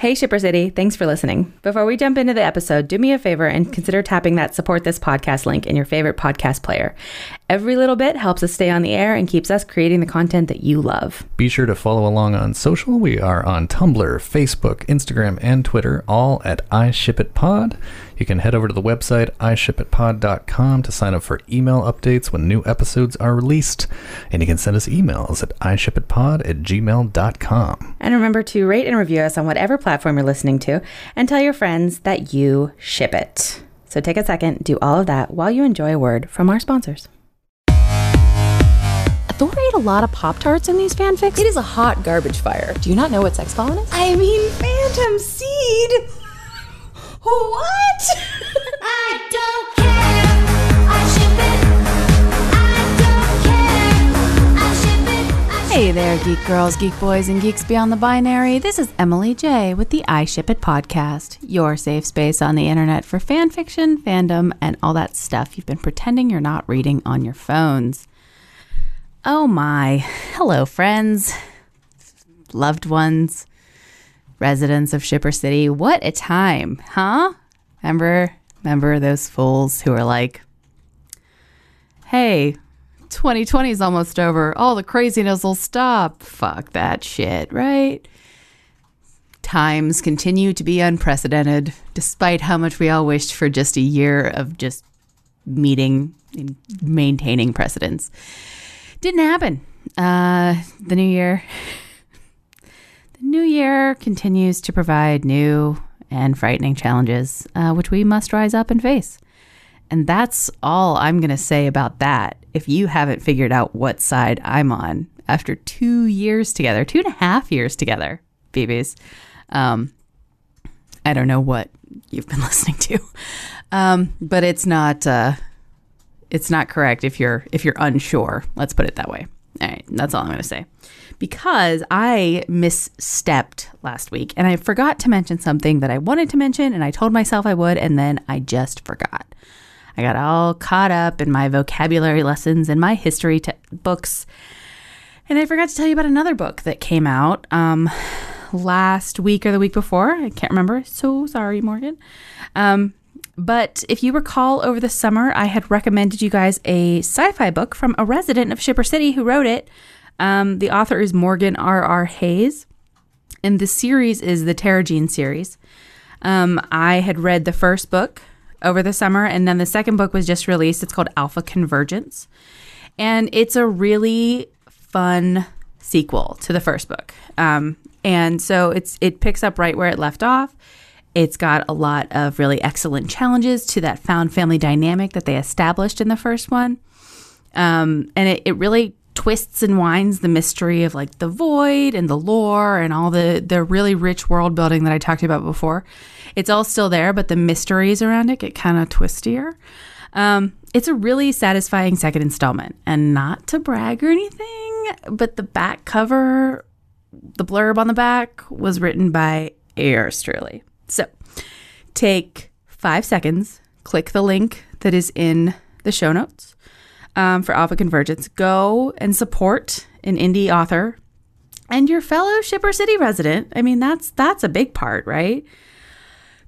Hey, Shipper City. Thanks for listening. Before we jump into the episode, do me a favor and consider tapping that support this podcast link in your favorite podcast player. Every little bit helps us stay on the air and keeps us creating the content that you love. Be sure to follow along on social. We are on Tumblr, Facebook, Instagram, and Twitter, all at iShipItPod. You can head over to the website iShipItPod.com to sign up for email updates when new episodes are released. And you can send us emails at iShipItPod at gmail.com. And remember to rate and review us on whatever platform you're listening to and tell your friends that you ship it. So take a second, do all of that while you enjoy a word from our sponsors. Thor ate a lot of Pop Tarts in these fanfics. It is a hot garbage fire. Do you not know what sex pollen is? I mean, Phantom Seed. What? I don't care. I ship it. I don't care. I ship it. I Hey there, geek girls, geek boys, and geeks beyond the binary. This is Emily J with the I Ship It podcast, your safe space on the internet for fan fiction, fandom, and all that stuff you've been pretending you're not reading on your phones. Oh my. Hello, friends, loved ones, residents of Shipper City. What a time, huh? Remember, remember those fools who were like, hey, 2020 is almost over. All the craziness will stop. Fuck that shit, right? Times continue to be unprecedented, despite how much we all wished for just a year of just meeting and maintaining precedence. Didn't happen. Uh, the new year. The new year continues to provide new and frightening challenges, uh, which we must rise up and face. And that's all I'm going to say about that. If you haven't figured out what side I'm on after two years together, two and a half years together, BBs, um, I don't know what you've been listening to, um, but it's not uh, it's not correct if you're if you're unsure. Let's put it that way. All right, that's all I'm going to say. Because I misstepped last week and I forgot to mention something that I wanted to mention and I told myself I would and then I just forgot. I got all caught up in my vocabulary lessons and my history books. And I forgot to tell you about another book that came out um, last week or the week before. I can't remember. So sorry, Morgan. Um, but if you recall, over the summer, I had recommended you guys a sci fi book from a resident of Shipper City who wrote it. Um, the author is Morgan R. R. Hayes, and the series is the Terragene series. Um, I had read the first book over the summer, and then the second book was just released. It's called Alpha Convergence, and it's a really fun sequel to the first book. Um, and so it's it picks up right where it left off. It's got a lot of really excellent challenges to that found family dynamic that they established in the first one. Um, and it, it really twists and winds the mystery of like the void and the lore and all the, the really rich world building that I talked about before. It's all still there, but the mysteries around it get kind of twistier. Um, it's a really satisfying second installment. And not to brag or anything, but the back cover, the blurb on the back was written by yours. So take five seconds, click the link that is in the show notes um, for Alpha Convergence. Go and support an indie author and your fellow Shipper City resident. I mean, that's that's a big part, right?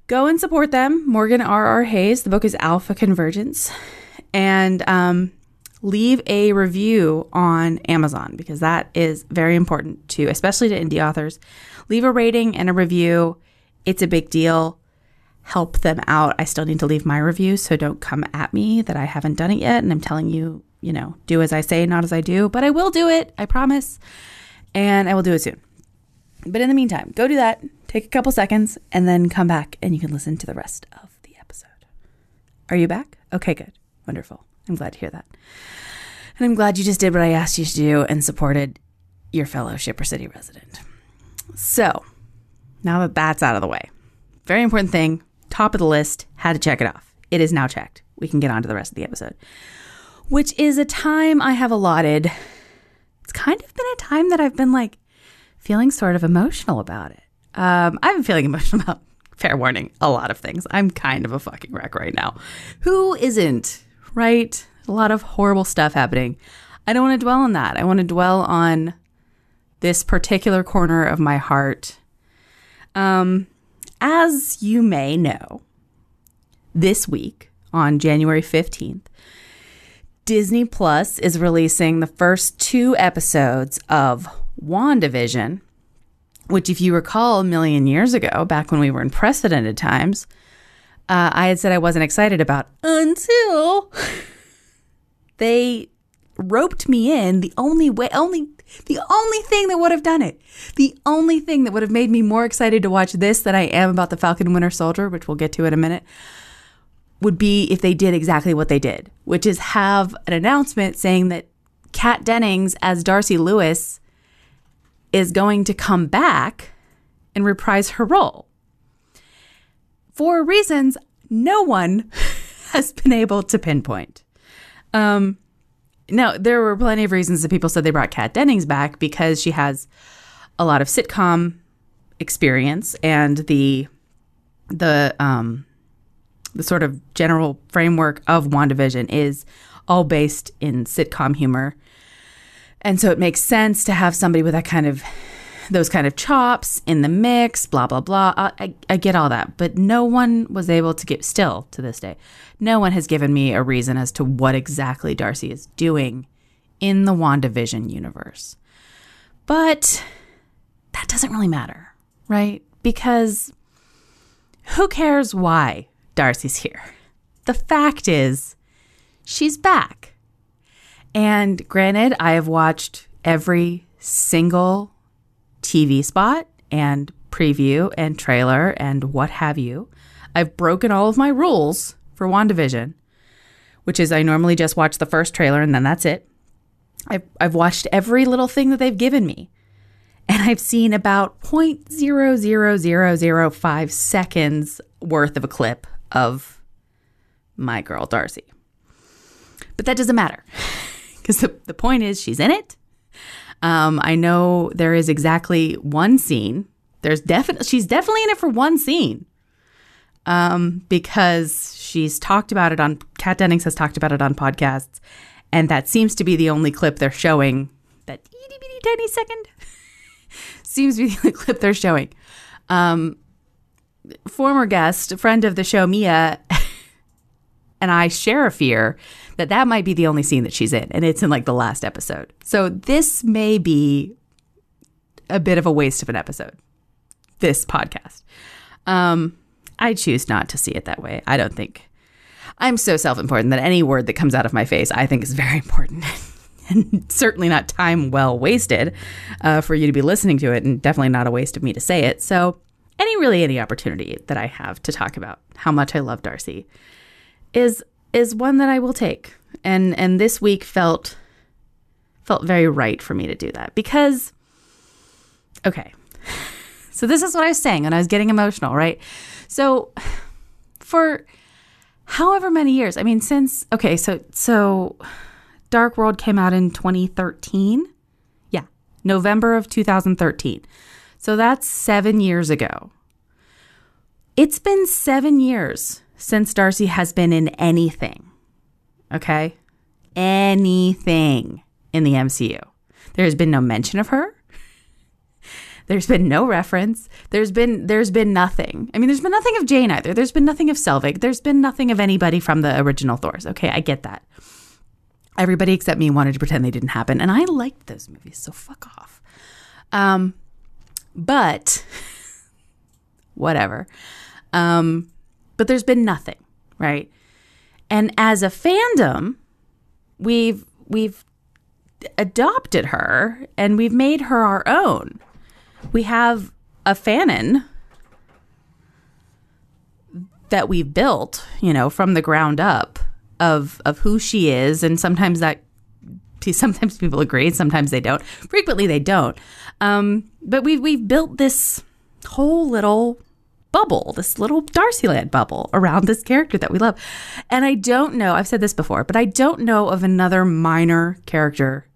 Go and support them. Morgan R. R. Hayes. The book is Alpha Convergence, and um, leave a review on Amazon because that is very important to, especially to indie authors. Leave a rating and a review. It's a big deal. Help them out. I still need to leave my review, so don't come at me that I haven't done it yet. And I'm telling you, you know, do as I say, not as I do. But I will do it. I promise. And I will do it soon. But in the meantime, go do that. Take a couple seconds and then come back and you can listen to the rest of the episode. Are you back? Okay, good. Wonderful. I'm glad to hear that. And I'm glad you just did what I asked you to do and supported your fellow Shipper City resident. So, now that that's out of the way, very important thing, top of the list, had to check it off. It is now checked. We can get on to the rest of the episode, which is a time I have allotted. It's kind of been a time that I've been like feeling sort of emotional about it. Um, I've been feeling emotional about, fair warning, a lot of things. I'm kind of a fucking wreck right now. Who isn't, right? A lot of horrible stuff happening. I don't want to dwell on that. I want to dwell on this particular corner of my heart Um, as you may know, this week on January 15th, Disney Plus is releasing the first two episodes of WandaVision, which, if you recall, a million years ago, back when we were in precedented times, uh, I had said I wasn't excited about until they roped me in the only way only the only thing that would have done it. The only thing that would have made me more excited to watch this than i am about the falcon winter soldier which we'll get to in a minute would be if they did exactly what they did which is have an announcement saying that kat dennings as darcy lewis is going to come back and reprise her role. For reasons no one has been able to pinpoint. Um now, there were plenty of reasons that people said they brought Kat Dennings back because she has a lot of sitcom experience and the the um the sort of general framework of WandaVision is all based in sitcom humor. And so it makes sense to have somebody with that kind of those kind of chops in the mix, blah blah blah. I, I, get all that, but no one was able to get still to this day. No one has given me a reason as to what exactly Darcy is doing in the WandaVision universe. But that doesn't really matter, right? Because who cares why Darcy's here? The fact is, she's back. And granted, I have watched every single TV spot and preview and trailer and what have you. I've broken all of my rules for WandaVision, which is I normally just watch the first trailer and then that's it. I've, I've watched every little thing that they've given me. And I've seen about 0.00005 seconds worth of a clip of my girl Darcy. But that doesn't matter because the, the point is she's in it. Um, I know there is exactly one scene. There's definitely she's definitely in it for one scene. Um, because she's talked about it on Kat Dennings has talked about it on podcasts, and that seems to be the only clip they're showing. That itty bitty tiny second seems to be the only clip they're showing. Um, former guest, friend of the show, Mia, and I share a fear that that might be the only scene that she's in, and it's in like the last episode. So this may be a bit of a waste of an episode. This podcast. Um, I choose not to see it that way. I don't think I'm so self-important that any word that comes out of my face, I think, is very important. and certainly not time well wasted uh, for you to be listening to it, and definitely not a waste of me to say it. So, any really any opportunity that I have to talk about how much I love Darcy is is one that I will take. And and this week felt felt very right for me to do that because okay. So this is what I was saying and I was getting emotional, right? So for however many years, I mean since okay, so so Dark World came out in 2013. Yeah, November of 2013. So that's 7 years ago. It's been 7 years since Darcy has been in anything. Okay? Anything in the MCU. There's been no mention of her. There's been no reference. There's been there's been nothing. I mean, there's been nothing of Jane either. There's been nothing of Selvig. There's been nothing of anybody from the original Thors. Okay, I get that. Everybody except me wanted to pretend they didn't happen, and I liked those movies, so fuck off. Um, but whatever. Um, but there's been nothing, right? And as a fandom, we've we've adopted her and we've made her our own. We have a fanon that we've built, you know, from the ground up of of who she is, and sometimes that sometimes people agree, sometimes they don't. Frequently, they don't. Um, but we've we've built this whole little bubble, this little Darcyland bubble around this character that we love. And I don't know, I've said this before, but I don't know of another minor character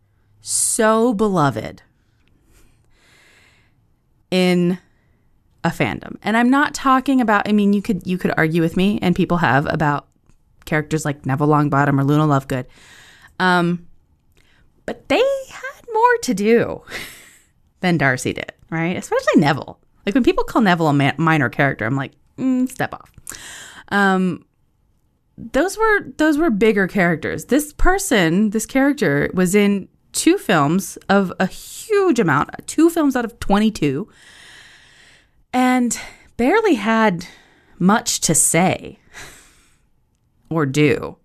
so beloved in a fandom. And I'm not talking about I mean you could you could argue with me and people have about characters like Neville Longbottom or Luna Lovegood. Um but they had more to do than Darcy did, right? Especially Neville. Like when people call Neville a ma- minor character, I'm like, mm, step off. Um, those were those were bigger characters. This person, this character, was in two films of a huge amount, two films out of 22, and barely had much to say or do,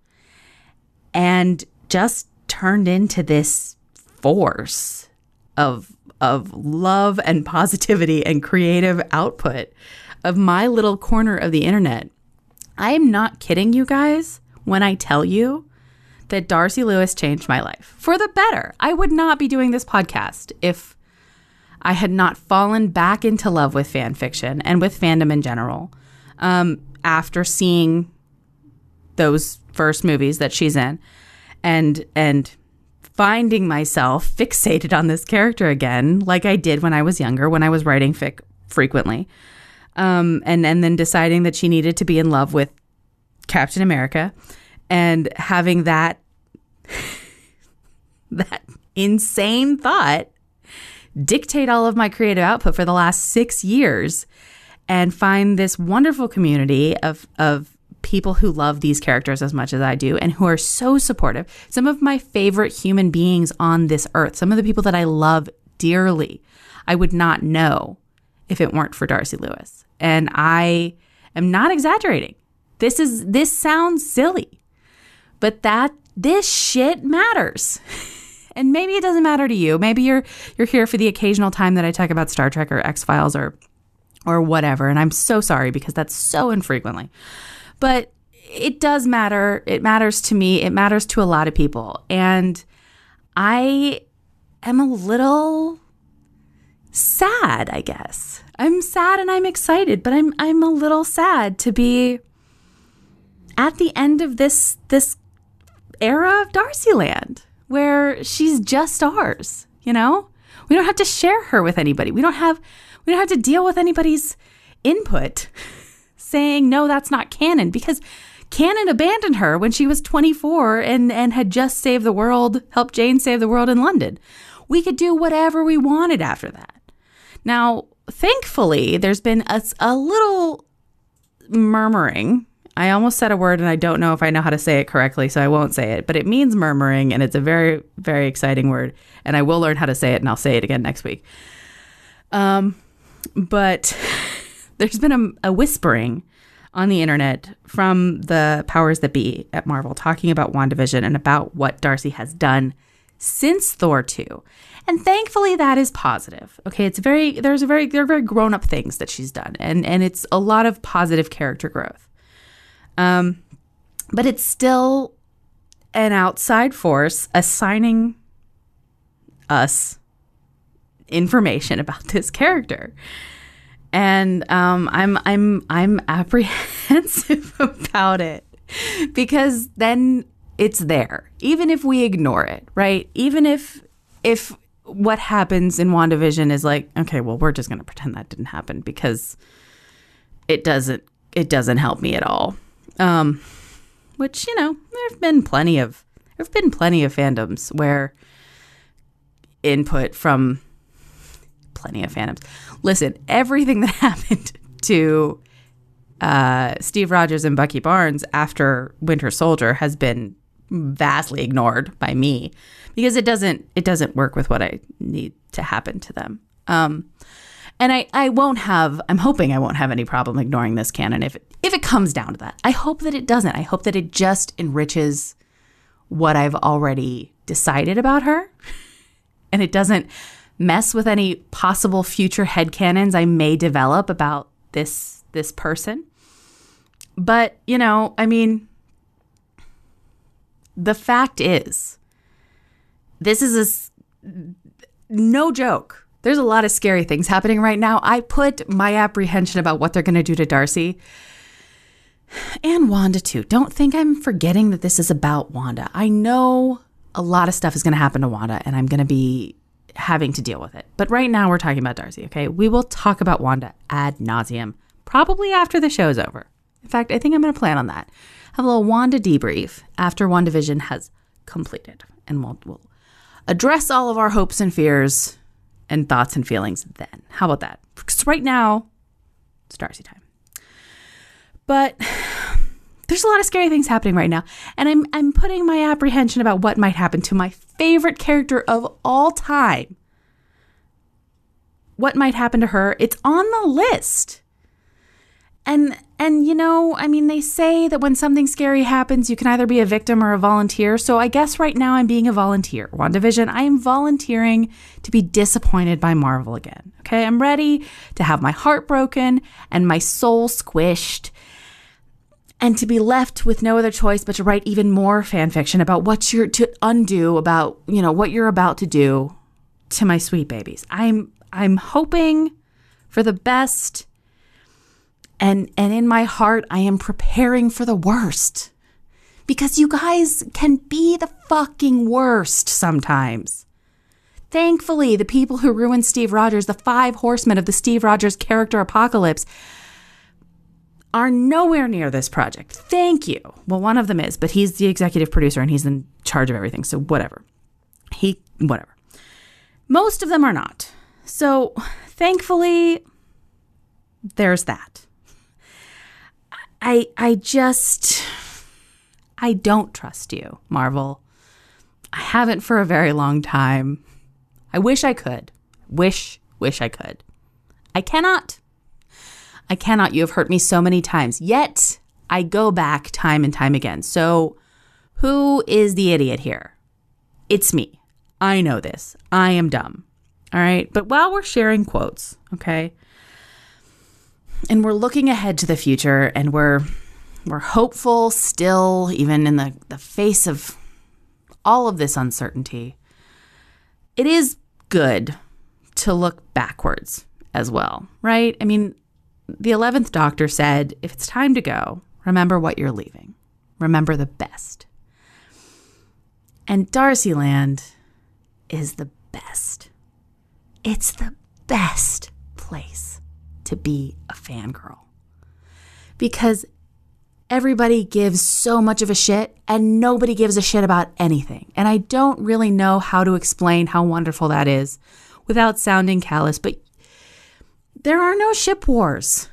and just turned into this force of of love and positivity and creative output of my little corner of the internet. I am not kidding you guys when I tell you that Darcy Lewis changed my life for the better. I would not be doing this podcast if I had not fallen back into love with fan fiction and with fandom in general um, after seeing those first movies that she's in and and finding myself fixated on this character again like I did when I was younger when I was writing fic frequently. Um, and and then deciding that she needed to be in love with Captain America and having that that insane thought dictate all of my creative output for the last six years and find this wonderful community of of people who love these characters as much as I do and who are so supportive. Some of my favorite human beings on this earth, some of the people that I love dearly, I would not know if it weren't for Darcy Lewis. And I am not exaggerating. This is this sounds silly, but that this shit matters. and maybe it doesn't matter to you. Maybe you're you're here for the occasional time that I talk about Star Trek or X Files or or whatever. And I'm so sorry because that's so infrequently. But it does matter. It matters to me. It matters to a lot of people. And I am a little sad, I guess. I'm sad and I'm excited, but I'm I'm a little sad to be at the end of this this era of Darcyland where she's just ours, you know? We don't have to share her with anybody. We don't have we don't have to deal with anybody's input saying no that's not canon because canon abandoned her when she was 24 and and had just saved the world, helped Jane save the world in London. We could do whatever we wanted after that. Now, thankfully, there's been a, a little murmuring. I almost said a word and I don't know if I know how to say it correctly, so I won't say it, but it means murmuring and it's a very, very exciting word. And I will learn how to say it and I'll say it again next week. Um, but there's been a, a whispering on the internet from the powers that be at Marvel talking about WandaVision and about what Darcy has done since Thor 2. And thankfully that is positive. Okay, it's very there's a very there are very grown-up things that she's done and and it's a lot of positive character growth. Um but it's still an outside force assigning us information about this character. And um, I'm I'm I'm apprehensive about it because then it's there, even if we ignore it, right? Even if if what happens in WandaVision is like, okay, well, we're just gonna pretend that didn't happen because it doesn't it doesn't help me at all. Um, which you know, there've been plenty of there've been plenty of fandoms where input from plenty of fandoms. Listen, everything that happened to uh, Steve Rogers and Bucky Barnes after Winter Soldier has been vastly ignored by me because it doesn't it doesn't work with what I need to happen to them. Um, and I, I won't have I'm hoping I won't have any problem ignoring this canon if it, if it comes down to that. I hope that it doesn't. I hope that it just enriches what I've already decided about her and it doesn't mess with any possible future headcanons I may develop about this this person. But, you know, I mean the fact is this is a no joke. There's a lot of scary things happening right now. I put my apprehension about what they're going to do to Darcy and Wanda too. Don't think I'm forgetting that this is about Wanda. I know a lot of stuff is going to happen to Wanda and I'm going to be having to deal with it. But right now we're talking about Darcy, okay? We will talk about Wanda ad nauseum, probably after the show's over. In fact, I think I'm going to plan on that. Have a little Wanda debrief after WandaVision has completed. And we'll, we'll address all of our hopes and fears and thoughts and feelings then. How about that? Because right now, it's Darcy time. But there's a lot of scary things happening right now, and I'm I'm putting my apprehension about what might happen to my favorite character of all time. What might happen to her? It's on the list. And and you know, I mean they say that when something scary happens, you can either be a victim or a volunteer. So I guess right now I'm being a volunteer. WandaVision, I am volunteering to be disappointed by Marvel again. Okay? I'm ready to have my heart broken and my soul squished and to be left with no other choice but to write even more fan fiction about what you're to undo about, you know, what you're about to do to my sweet babies. I'm I'm hoping for the best and and in my heart I am preparing for the worst. Because you guys can be the fucking worst sometimes. Thankfully, the people who ruined Steve Rogers, the five horsemen of the Steve Rogers character apocalypse, are nowhere near this project. Thank you. Well, one of them is, but he's the executive producer and he's in charge of everything. So whatever. He whatever. Most of them are not. So thankfully there's that. I I just I don't trust you, Marvel. I haven't for a very long time. I wish I could. Wish, wish I could. I cannot. I cannot. You have hurt me so many times. Yet I go back time and time again. So who is the idiot here? It's me. I know this. I am dumb. All right. But while we're sharing quotes, okay, and we're looking ahead to the future and we're we're hopeful still, even in the, the face of all of this uncertainty, it is good to look backwards as well, right? I mean, the 11th doctor said, if it's time to go, remember what you're leaving. Remember the best. And Darcyland is the best. It's the best place to be a fangirl. Because everybody gives so much of a shit and nobody gives a shit about anything. And I don't really know how to explain how wonderful that is without sounding callous, but there are no ship wars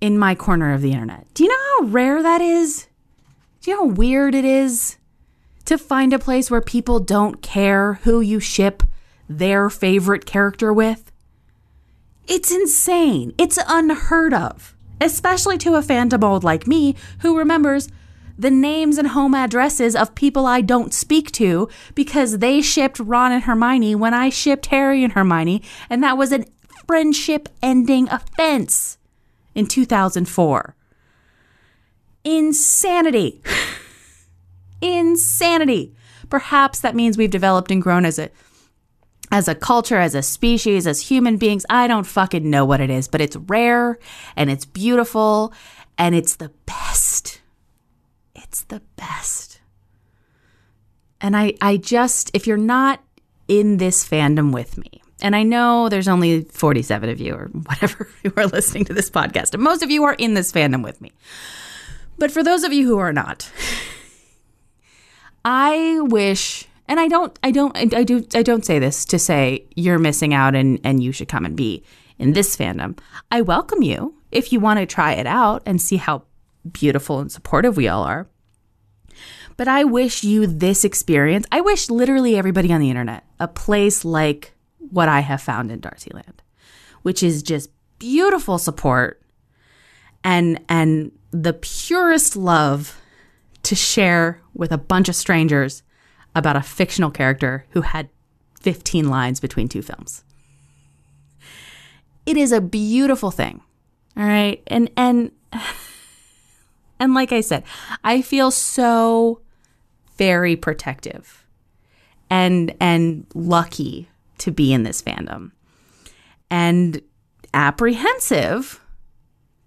in my corner of the internet. Do you know how rare that is? Do you know how weird it is to find a place where people don't care who you ship their favorite character with? It's insane. It's unheard of, especially to a phantom old like me who remembers the names and home addresses of people I don't speak to because they shipped Ron and Hermione when I shipped Harry and Hermione, and that was a friendship ending offense in 2004. Insanity. Insanity. Perhaps that means we've developed and grown as a as a culture, as a species, as human beings. I don't fucking know what it is, but it's rare and it's beautiful and it's the best. It's the best. And I I just if you're not in this fandom with me, and I know there's only 47 of you or whatever who are listening to this podcast, and most of you are in this fandom with me. But for those of you who are not, I wish and I don't I don't I, I do I don't say this to say you're missing out and and you should come and be in this fandom. I welcome you if you want to try it out and see how beautiful and supportive we all are. But I wish you this experience. I wish literally everybody on the internet a place like what I have found in Darcyland, which is just beautiful support and and the purest love to share with a bunch of strangers about a fictional character who had 15 lines between two films. It is a beautiful thing. All right? And and and like I said, I feel so very protective and and lucky to be in this fandom. And apprehensive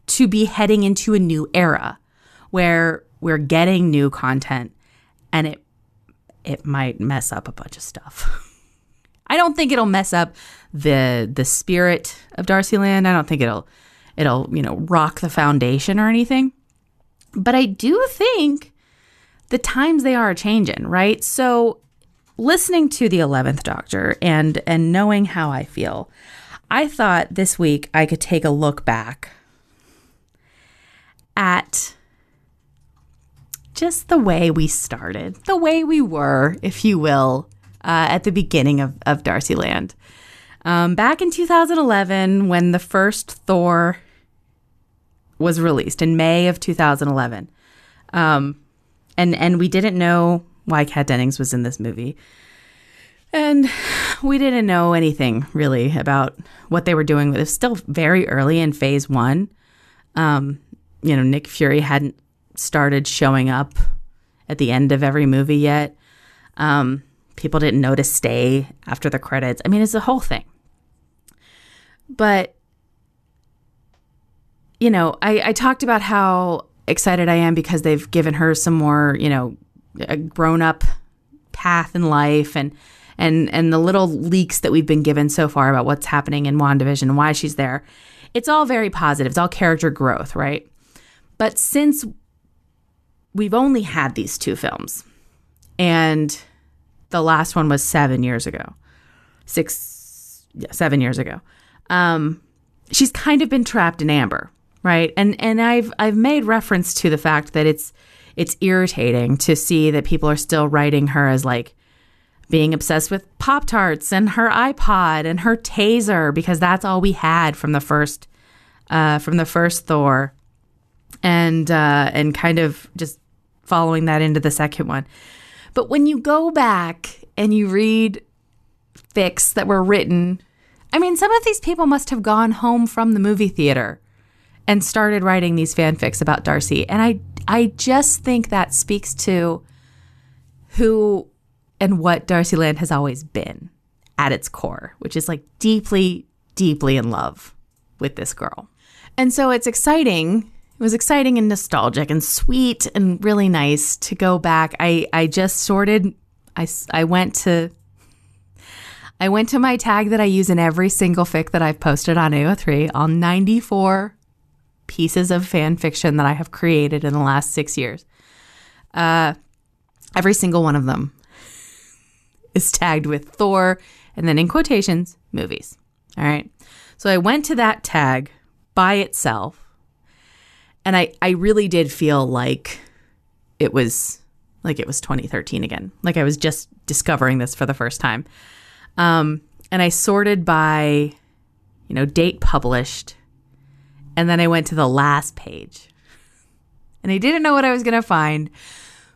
to be heading into a new era where we're getting new content and it it might mess up a bunch of stuff. I don't think it'll mess up the the spirit of Darcyland. I don't think it'll it'll, you know, rock the foundation or anything. But I do think the times they are changing, right? So listening to the 11th doctor and and knowing how I feel, I thought this week I could take a look back at just the way we started, the way we were, if you will, uh, at the beginning of, of Darcy Land. Um, back in 2011, when the first Thor was released in May of 2011, um, and and we didn't know why Kat Dennings was in this movie, and we didn't know anything really about what they were doing. It was still very early in Phase One. Um, you know, Nick Fury hadn't started showing up at the end of every movie yet. Um, people didn't know to stay after the credits. I mean, it's a whole thing. But, you know, I, I talked about how excited I am because they've given her some more, you know, a grown up path in life and and and the little leaks that we've been given so far about what's happening in WandaVision and why she's there. It's all very positive. It's all character growth, right? But since we've only had these two films, and the last one was seven years ago, six, yeah, seven years ago. Um, she's kind of been trapped in amber, right? And and I've I've made reference to the fact that it's it's irritating to see that people are still writing her as like being obsessed with Pop Tarts and her iPod and her taser because that's all we had from the first uh, from the first Thor, and uh, and kind of just following that into the second one. But when you go back and you read fics that were written, I mean, some of these people must have gone home from the movie theater and started writing these fanfics about Darcy, and I I just think that speaks to who and what Darcy Land has always been at its core, which is like deeply, deeply in love with this girl. And so it's exciting. It was exciting and nostalgic and sweet and really nice to go back. I, I just sorted, I, I went to, I went to my tag that I use in every single fic that I've posted on AO3, all 94 pieces of fan fiction that I have created in the last six years. Uh, every single one of them is tagged with Thor and then in quotations, movies. All right. So I went to that tag by itself and I, I really did feel like it was like it was 2013 again. Like I was just discovering this for the first time. Um, and I sorted by, you know, date published. And then I went to the last page. And I didn't know what I was going to find,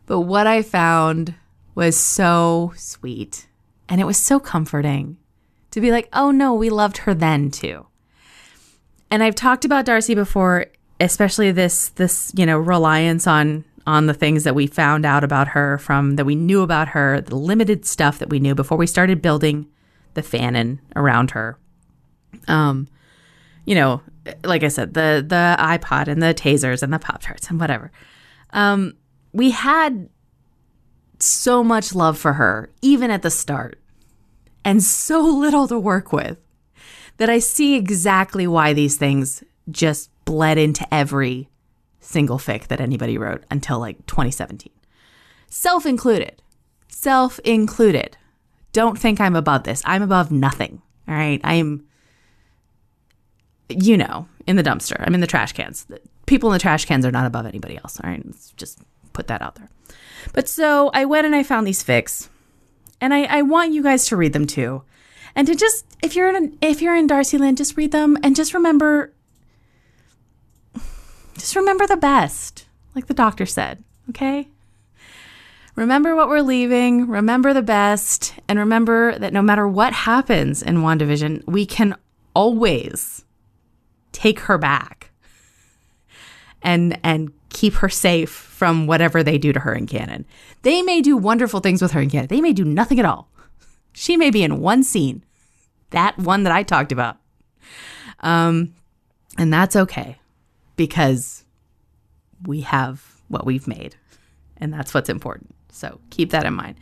but what I found was so sweet. And it was so comforting to be like, oh no, we loved her then too. And I've talked about Darcy before, especially this this, you know, reliance on on the things that we found out about her from that we knew about her, the limited stuff that we knew before we started building the fanon around her. Um, you know, like I said, the the iPod and the tasers and the Pop Tarts and whatever. Um, we had so much love for her, even at the start, and so little to work with that I see exactly why these things just bled into every single fic that anybody wrote until like 2017. Self included. Self included. Don't think I'm above this. I'm above nothing. All right. I'm, you know, in the dumpster. I'm in the trash cans. People in the trash cans are not above anybody else. All right. Let's just put that out there. But so I went and I found these fics, and I, I want you guys to read them too, and to just if you're in if you're in Darcyland, just read them and just remember, just remember the best, like the doctor said. Okay. Remember what we're leaving. Remember the best, and remember that no matter what happens in WandaVision, we can always take her back and and keep her safe from whatever they do to her in canon. They may do wonderful things with her in canon. They may do nothing at all. She may be in one scene, that one that I talked about. Um, and that's okay because we have what we've made, and that's what's important. So keep that in mind.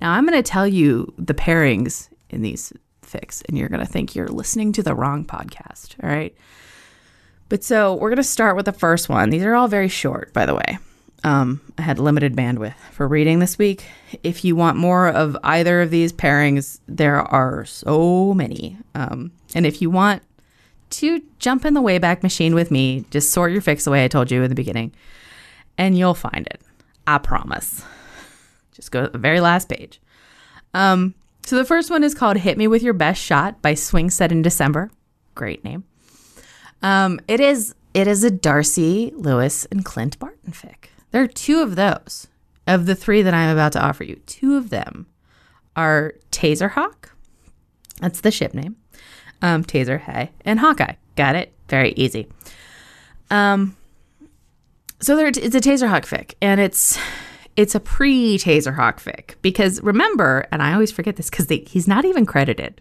Now I'm going to tell you the pairings in these fics, and you're going to think you're listening to the wrong podcast. All right. But so we're going to start with the first one. These are all very short, by the way. Um, I had limited bandwidth for reading this week. If you want more of either of these pairings, there are so many. Um, and if you want to jump in the Wayback Machine with me, just sort your fics the way I told you in the beginning, and you'll find it. I promise. Just go to the very last page. Um, so the first one is called Hit Me With Your Best Shot by Swing Set in December. Great name. Um, it is it is a Darcy Lewis and Clint Barton fic. There are two of those of the three that I'm about to offer you. Two of them are Taserhawk. That's the ship name. Um, Taser, hey, and Hawkeye. Got it. Very easy. Um, so there, it's a Taserhawk fic, and it's it's a pre Taserhawk fic because remember, and I always forget this because he's not even credited.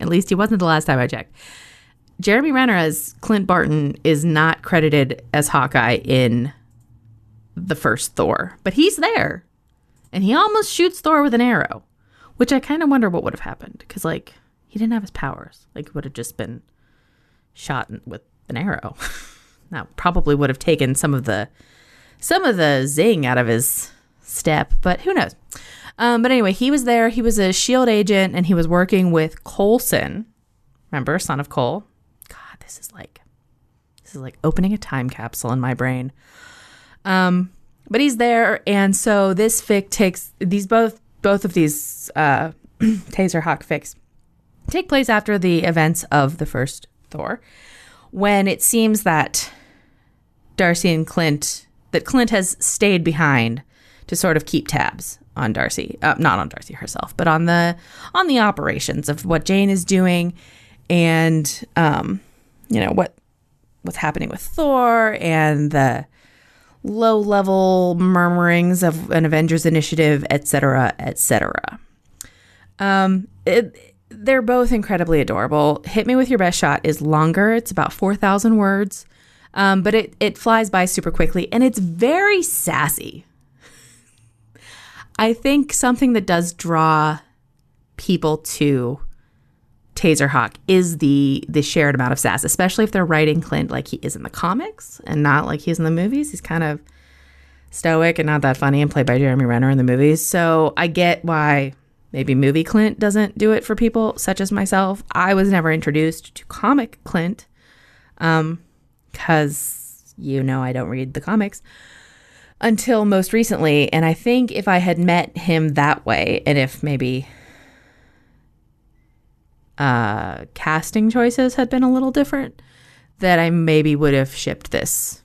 At least he wasn't the last time I checked. Jeremy Renner as Clint Barton is not credited as Hawkeye in the first Thor, but he's there, and he almost shoots Thor with an arrow, which I kind of wonder what would have happened because like he didn't have his powers, like it would have just been shot with an arrow. that probably would have taken some of the some of the zing out of his step, but who knows? Um, but anyway, he was there. He was a shield agent, and he was working with Coulson. Remember, son of Coul. This is like this is like opening a time capsule in my brain. Um, but he's there, and so this fic takes these both both of these uh, Taserhawk fics take place after the events of the first Thor, when it seems that Darcy and Clint that Clint has stayed behind to sort of keep tabs on Darcy, uh, not on Darcy herself, but on the on the operations of what Jane is doing, and um, you know what what's happening with Thor and the low level murmurings of an Avengers initiative, etc., etc. Um, it, they're both incredibly adorable. Hit Me With Your Best Shot is longer, it's about 4,000 words, um, but it, it flies by super quickly and it's very sassy. I think something that does draw people to Taserhawk is the the shared amount of sass, especially if they're writing Clint like he is in the comics and not like he is in the movies. He's kind of stoic and not that funny and played by Jeremy Renner in the movies. So I get why maybe movie Clint doesn't do it for people such as myself. I was never introduced to comic Clint um cuz you know I don't read the comics until most recently and I think if I had met him that way and if maybe uh, casting choices had been a little different, that I maybe would have shipped this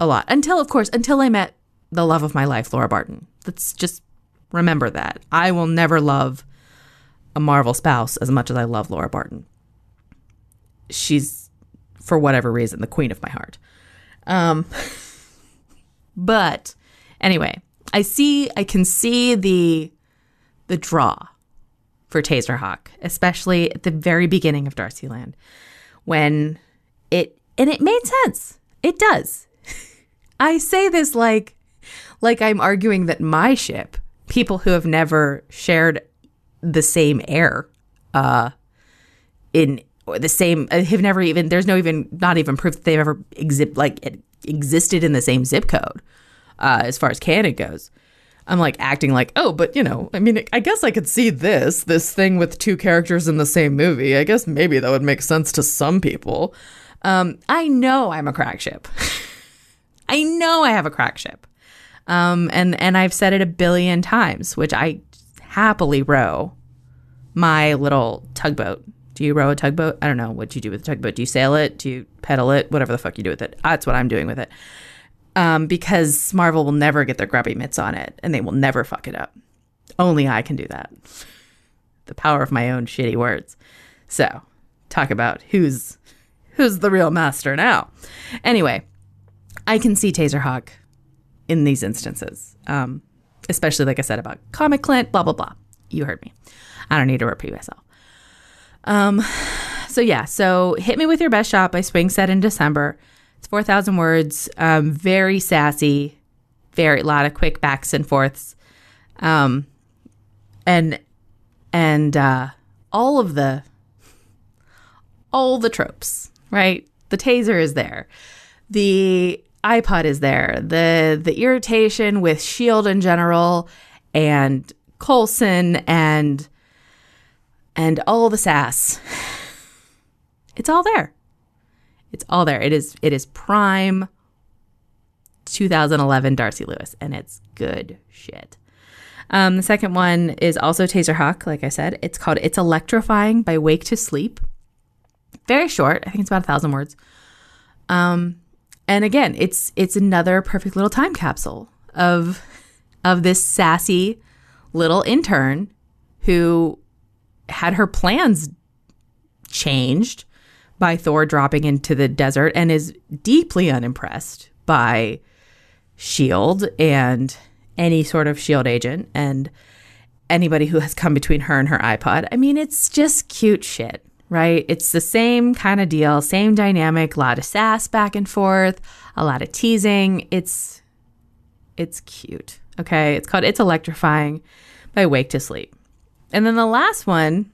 a lot. Until, of course, until I met the love of my life, Laura Barton. Let's just remember that. I will never love a Marvel spouse as much as I love Laura Barton. She's, for whatever reason, the queen of my heart. Um, but anyway, I see, I can see the the draw for Taserhawk, especially at the very beginning of Darcy Land, when it and it made sense. It does. I say this like like I'm arguing that my ship, people who have never shared the same air, uh, in or the same uh, have never even there's no even not even proof that they've ever exi- like it existed in the same zip code, uh, as far as canon goes. I'm like acting like, oh, but you know, I mean, I guess I could see this, this thing with two characters in the same movie. I guess maybe that would make sense to some people. Um, I know I'm a crack ship. I know I have a crack ship. Um, and, and I've said it a billion times, which I happily row my little tugboat. Do you row a tugboat? I don't know what you do with a tugboat. Do you sail it? Do you pedal it? Whatever the fuck you do with it. That's what I'm doing with it um, because Marvel will never get their grubby mitts on it and they will never fuck it up. Only I can do that. The power of my own shitty words. So, talk about who's who's the real master now. Anyway, I can see Taserhawk in these instances, um, especially like I said about Comic Clint, blah blah blah. You heard me. I don't need to repeat myself. Um, so yeah, so hit me with your best shot by Swing Set in December. It's 4,000 words, um, very sassy, very, lot of quick backs and forths. Um, and, and, uh, all of the, all the tropes, right? The taser is there. The iPod is there. The the irritation with Shield in general and Coulson and and all the sass. It's all there. It's all there. It is it is prime 2011 Darcy Lewis and it's good shit. Um, the second one is also Taserhawk, like I said. It's called It's Electrifying by Wake to Sleep. Very short. I think it's about a thousand words. Um, and again, it's it's another perfect little time capsule of of this sassy little intern who had her plans changed by Thor dropping into the desert and is deeply unimpressed by Shield and any sort of Shield agent and anybody who has come between her and her iPod. I mean, it's just cute shit, right? It's the same kind of deal, same dynamic, a lot of sass back and forth, a lot of teasing. It's it's cute. Okay, it's called It's Electrifying by Wake to Sleep. And then the last one,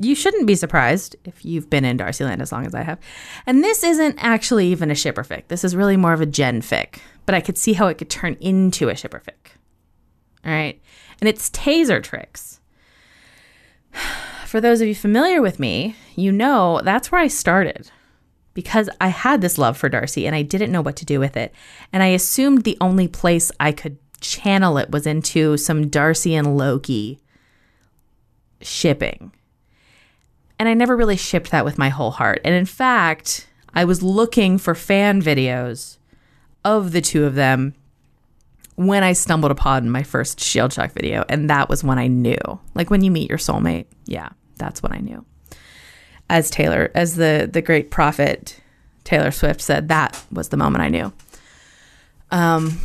you shouldn't be surprised if you've been in Darcyland as long as I have. And this isn't actually even a shipper fic. This is really more of a gen fic, but I could see how it could turn into a shipper fic. All right. And it's taser tricks. For those of you familiar with me, you know that's where I started because I had this love for Darcy and I didn't know what to do with it. And I assumed the only place I could channel it was into some Darcy and Loki shipping. And I never really shipped that with my whole heart. And in fact, I was looking for fan videos of the two of them when I stumbled upon my first Shield Shock video. And that was when I knew. Like when you meet your soulmate. Yeah, that's when I knew. As Taylor, as the the great prophet Taylor Swift said, that was the moment I knew. Um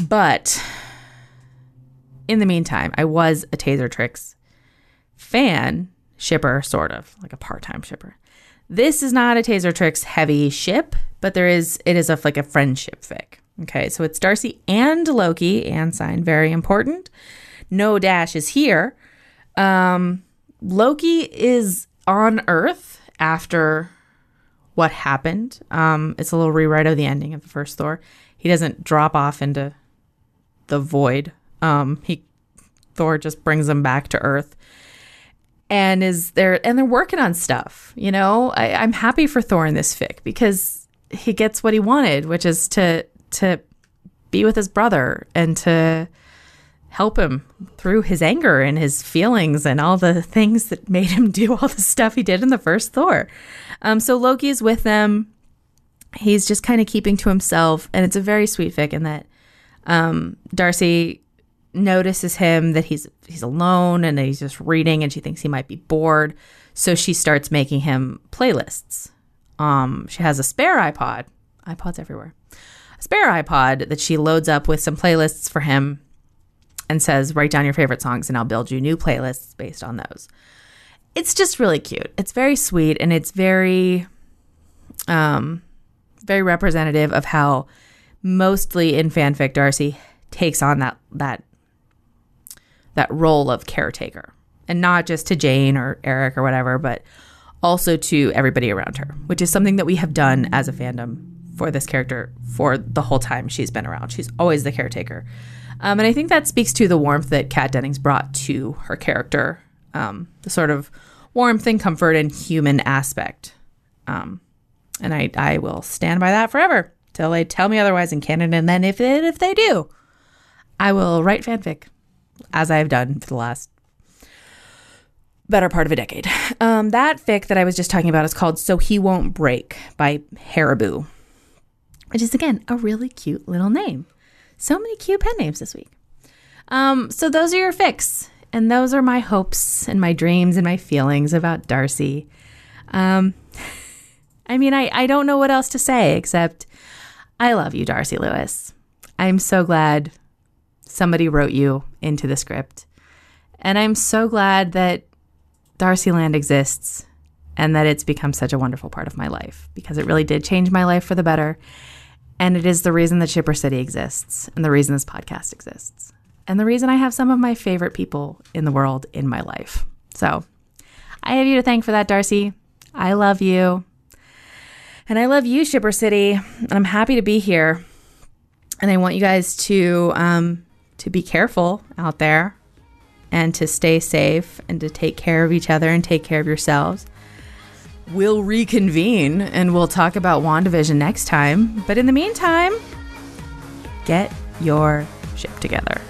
but in the meantime, I was a Taser Tricks fan, shipper, sort of, like a part-time shipper. This is not a Taser Tricks heavy ship, but there is it is a like a friendship fic. Okay, so it's Darcy and Loki, and sign very important. No dash is here. Um, Loki is on Earth after what happened. Um, it's a little rewrite of the ending of the first Thor. He doesn't drop off into the void. Um, he Thor just brings him back to Earth and is there and they're working on stuff. You know, I, I'm happy for Thor in this fic because he gets what he wanted, which is to to be with his brother and to help him through his anger and his feelings and all the things that made him do all the stuff he did in the first Thor. Um, so Loki is with them. He's just kind of keeping to himself, and it's a very sweet fic in that um, Darcy notices him that he's he's alone and he's just reading, and she thinks he might be bored. So she starts making him playlists. Um, she has a spare iPod. iPods everywhere. A spare iPod that she loads up with some playlists for him and says, write down your favorite songs and I'll build you new playlists based on those. It's just really cute. It's very sweet and it's very um very representative of how mostly in fanfic Darcy takes on that that that role of caretaker. And not just to Jane or Erik or whatever, but also to everybody around her, which is something that we have done as a fandom for this character for the whole time she's been around. She's always the caretaker. Um, and I think that speaks to the warmth that Kat Dennings brought to her character, um, the sort of warmth and comfort and human aspect. Um, and I, I will stand by that forever till they tell me otherwise in canon. And then if if they do, I will write fanfic as I have done for the last better part of a decade. Um, that fic that I was just talking about is called So He Won't Break by Haribo, which is again a really cute little name. So many cute pen names this week. Um, so those are your fics, and those are my hopes and my dreams and my feelings about Darcy. Um, I mean, I, I don't know what else to say except I love you, Darcy Lewis. I'm so glad somebody wrote you into the script. And I'm so glad that Darcyland exists and that it's become such a wonderful part of my life because it really did change my life for the better. And it is the reason that Shipper City exists and the reason this podcast exists and the reason I have some of my favorite people in the world in my life. So I have you to thank for that, Darcy. I love you. And I love you, Shipper City. And I'm happy to be here. And I want you guys to um, to be careful out there and to stay safe and to take care of each other and take care of yourselves. We'll reconvene and we'll talk about WandaVision next time. But in the meantime, get your ship together.